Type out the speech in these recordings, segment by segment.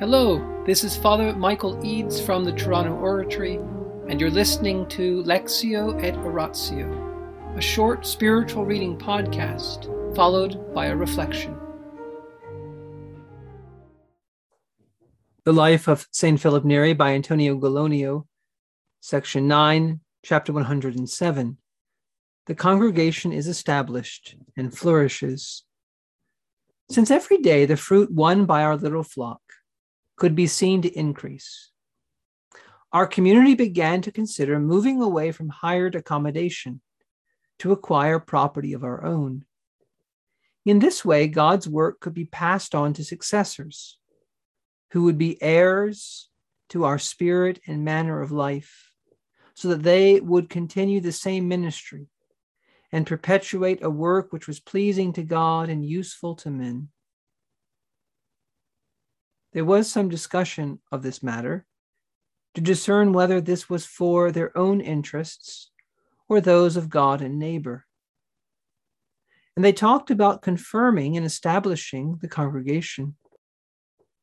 Hello, this is Father Michael Eades from the Toronto Oratory, and you're listening to Lectio et Oratio, a short spiritual reading podcast followed by a reflection. The Life of St. Philip Neri by Antonio Gallonio, Section 9, Chapter 107. The congregation is established and flourishes. Since every day the fruit won by our little flock could be seen to increase. Our community began to consider moving away from hired accommodation to acquire property of our own. In this way, God's work could be passed on to successors who would be heirs to our spirit and manner of life, so that they would continue the same ministry and perpetuate a work which was pleasing to God and useful to men. There was some discussion of this matter to discern whether this was for their own interests or those of God and neighbor. And they talked about confirming and establishing the congregation.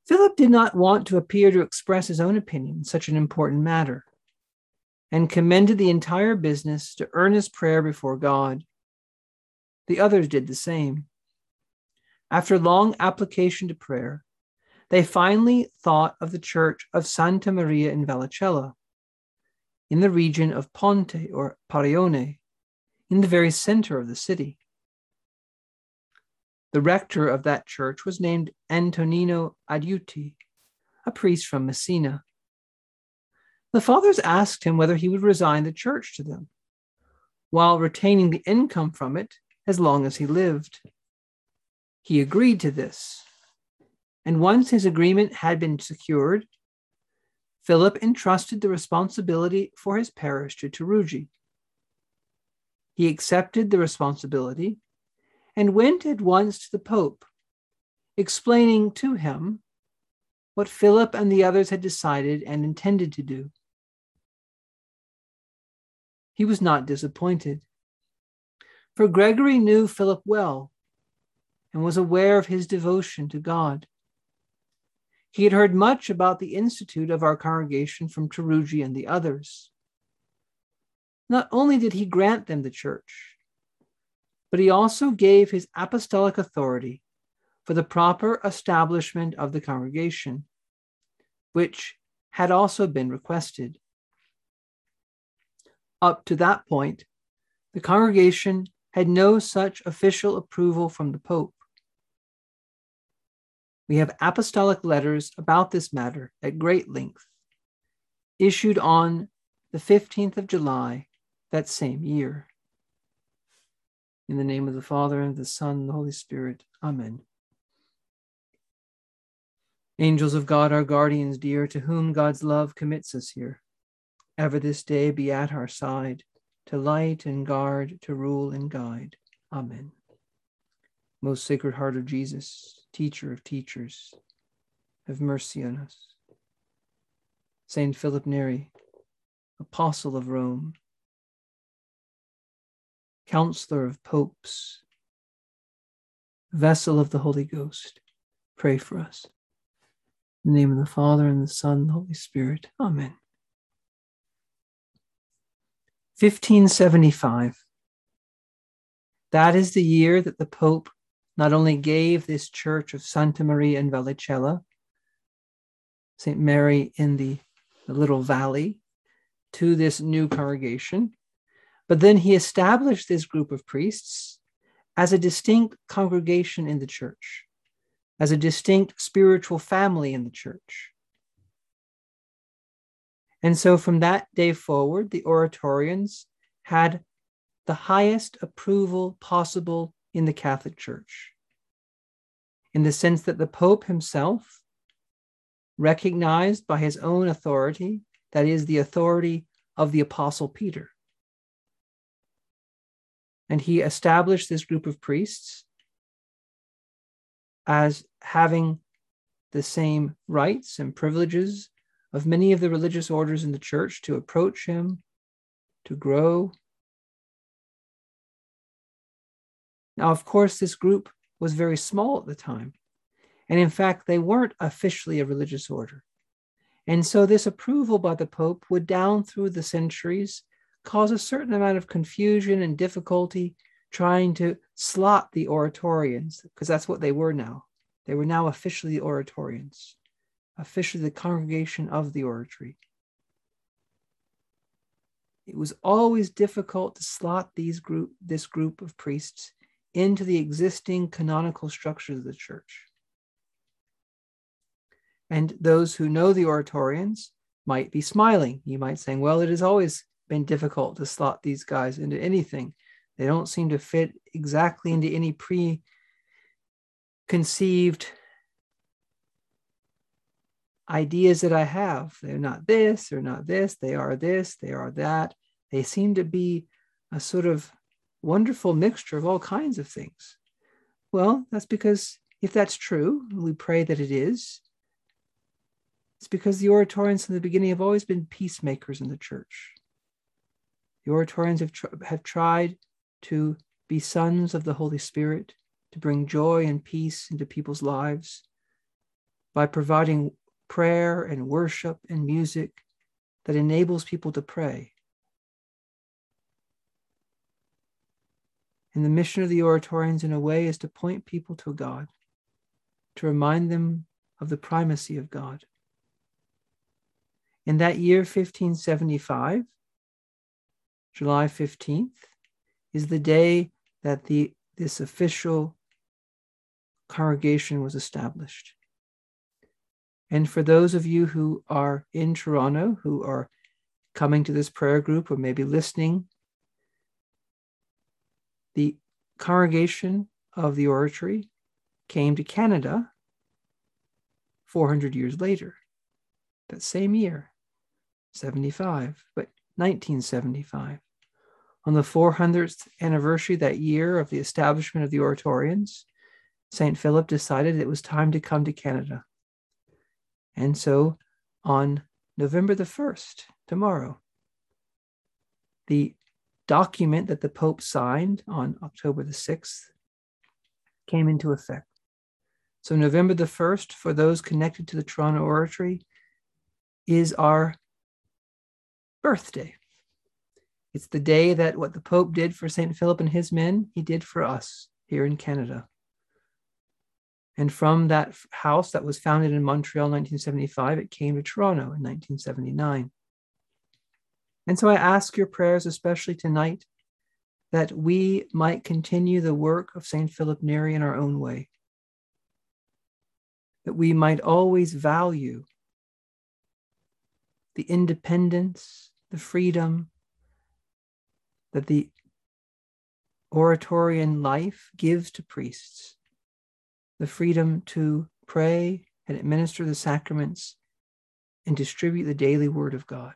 Philip did not want to appear to express his own opinion in such an important matter and commended the entire business to earnest prayer before God. The others did the same. After long application to prayer, they finally thought of the church of Santa Maria in Vallicella, in the region of Ponte or Parione, in the very center of the city. The rector of that church was named Antonino Adiuti, a priest from Messina. The fathers asked him whether he would resign the church to them, while retaining the income from it as long as he lived. He agreed to this and once his agreement had been secured, Philip entrusted the responsibility for his parish to Tarugi. He accepted the responsibility and went at once to the Pope, explaining to him what Philip and the others had decided and intended to do. He was not disappointed, for Gregory knew Philip well and was aware of his devotion to God. He had heard much about the institute of our congregation from Tarugi and the others. Not only did he grant them the church, but he also gave his apostolic authority for the proper establishment of the congregation, which had also been requested. Up to that point, the congregation had no such official approval from the Pope we have apostolic letters about this matter at great length, issued on the 15th of July that same year. In the name of the Father, and the Son, and the Holy Spirit. Amen. Angels of God, our guardians dear, to whom God's love commits us here, ever this day be at our side, to light and guard, to rule and guide. Amen. Most Sacred Heart of Jesus, teacher of teachers, have mercy on us. Saint Philip Neri, apostle of Rome, counselor of popes, vessel of the Holy Ghost, pray for us. In the name of the Father, and the Son, and the Holy Spirit. Amen. 1575. That is the year that the Pope not only gave this church of Santa Maria in Vallicella, St. Mary in the, the little valley, to this new congregation, but then he established this group of priests as a distinct congregation in the church, as a distinct spiritual family in the church. And so from that day forward, the Oratorians had the highest approval possible in the Catholic Church, in the sense that the Pope himself, recognized by his own authority, that is, the authority of the Apostle Peter, and he established this group of priests as having the same rights and privileges of many of the religious orders in the church to approach him, to grow, Now, of course, this group was very small at the time, And in fact, they weren't officially a religious order. And so this approval by the Pope would, down through the centuries, cause a certain amount of confusion and difficulty trying to slot the Oratorians, because that's what they were now. They were now officially Oratorians, officially the congregation of the oratory. It was always difficult to slot these group, this group of priests into the existing canonical structures of the church. And those who know the Oratorians might be smiling. You might say, well, it has always been difficult to slot these guys into anything. They don't seem to fit exactly into any preconceived ideas that I have. They're not this, they're not this, they are this, they are that. They seem to be a sort of wonderful mixture of all kinds of things. Well, that's because if that's true, we pray that it is, it's because the Oratorians in the beginning have always been peacemakers in the church. The Oratorians have, tr- have tried to be sons of the Holy Spirit, to bring joy and peace into people's lives by providing prayer and worship and music that enables people to pray. And the mission of the Oratorians, in a way, is to point people to God, to remind them of the primacy of God. In that year, 1575, July 15th, is the day that the, this official congregation was established. And for those of you who are in Toronto, who are coming to this prayer group or maybe listening, the congregation of the oratory came to Canada 400 years later, that same year, 75, but 1975. On the 400th anniversary that year of the establishment of the Oratorians, St. Philip decided it was time to come to Canada. And so on November the 1st, tomorrow, the document that the Pope signed on October the 6th came into effect. So, November the 1st, for those connected to the Toronto Oratory, is our birthday. It's the day that what the Pope did for St. Philip and his men, he did for us here in Canada. And from that house that was founded in Montreal in 1975, it came to Toronto in 1979. And so I ask your prayers, especially tonight, that we might continue the work of St. Philip Neri in our own way, that we might always value the independence, the freedom that the Oratorian life gives to priests, the freedom to pray and administer the sacraments and distribute the daily word of God.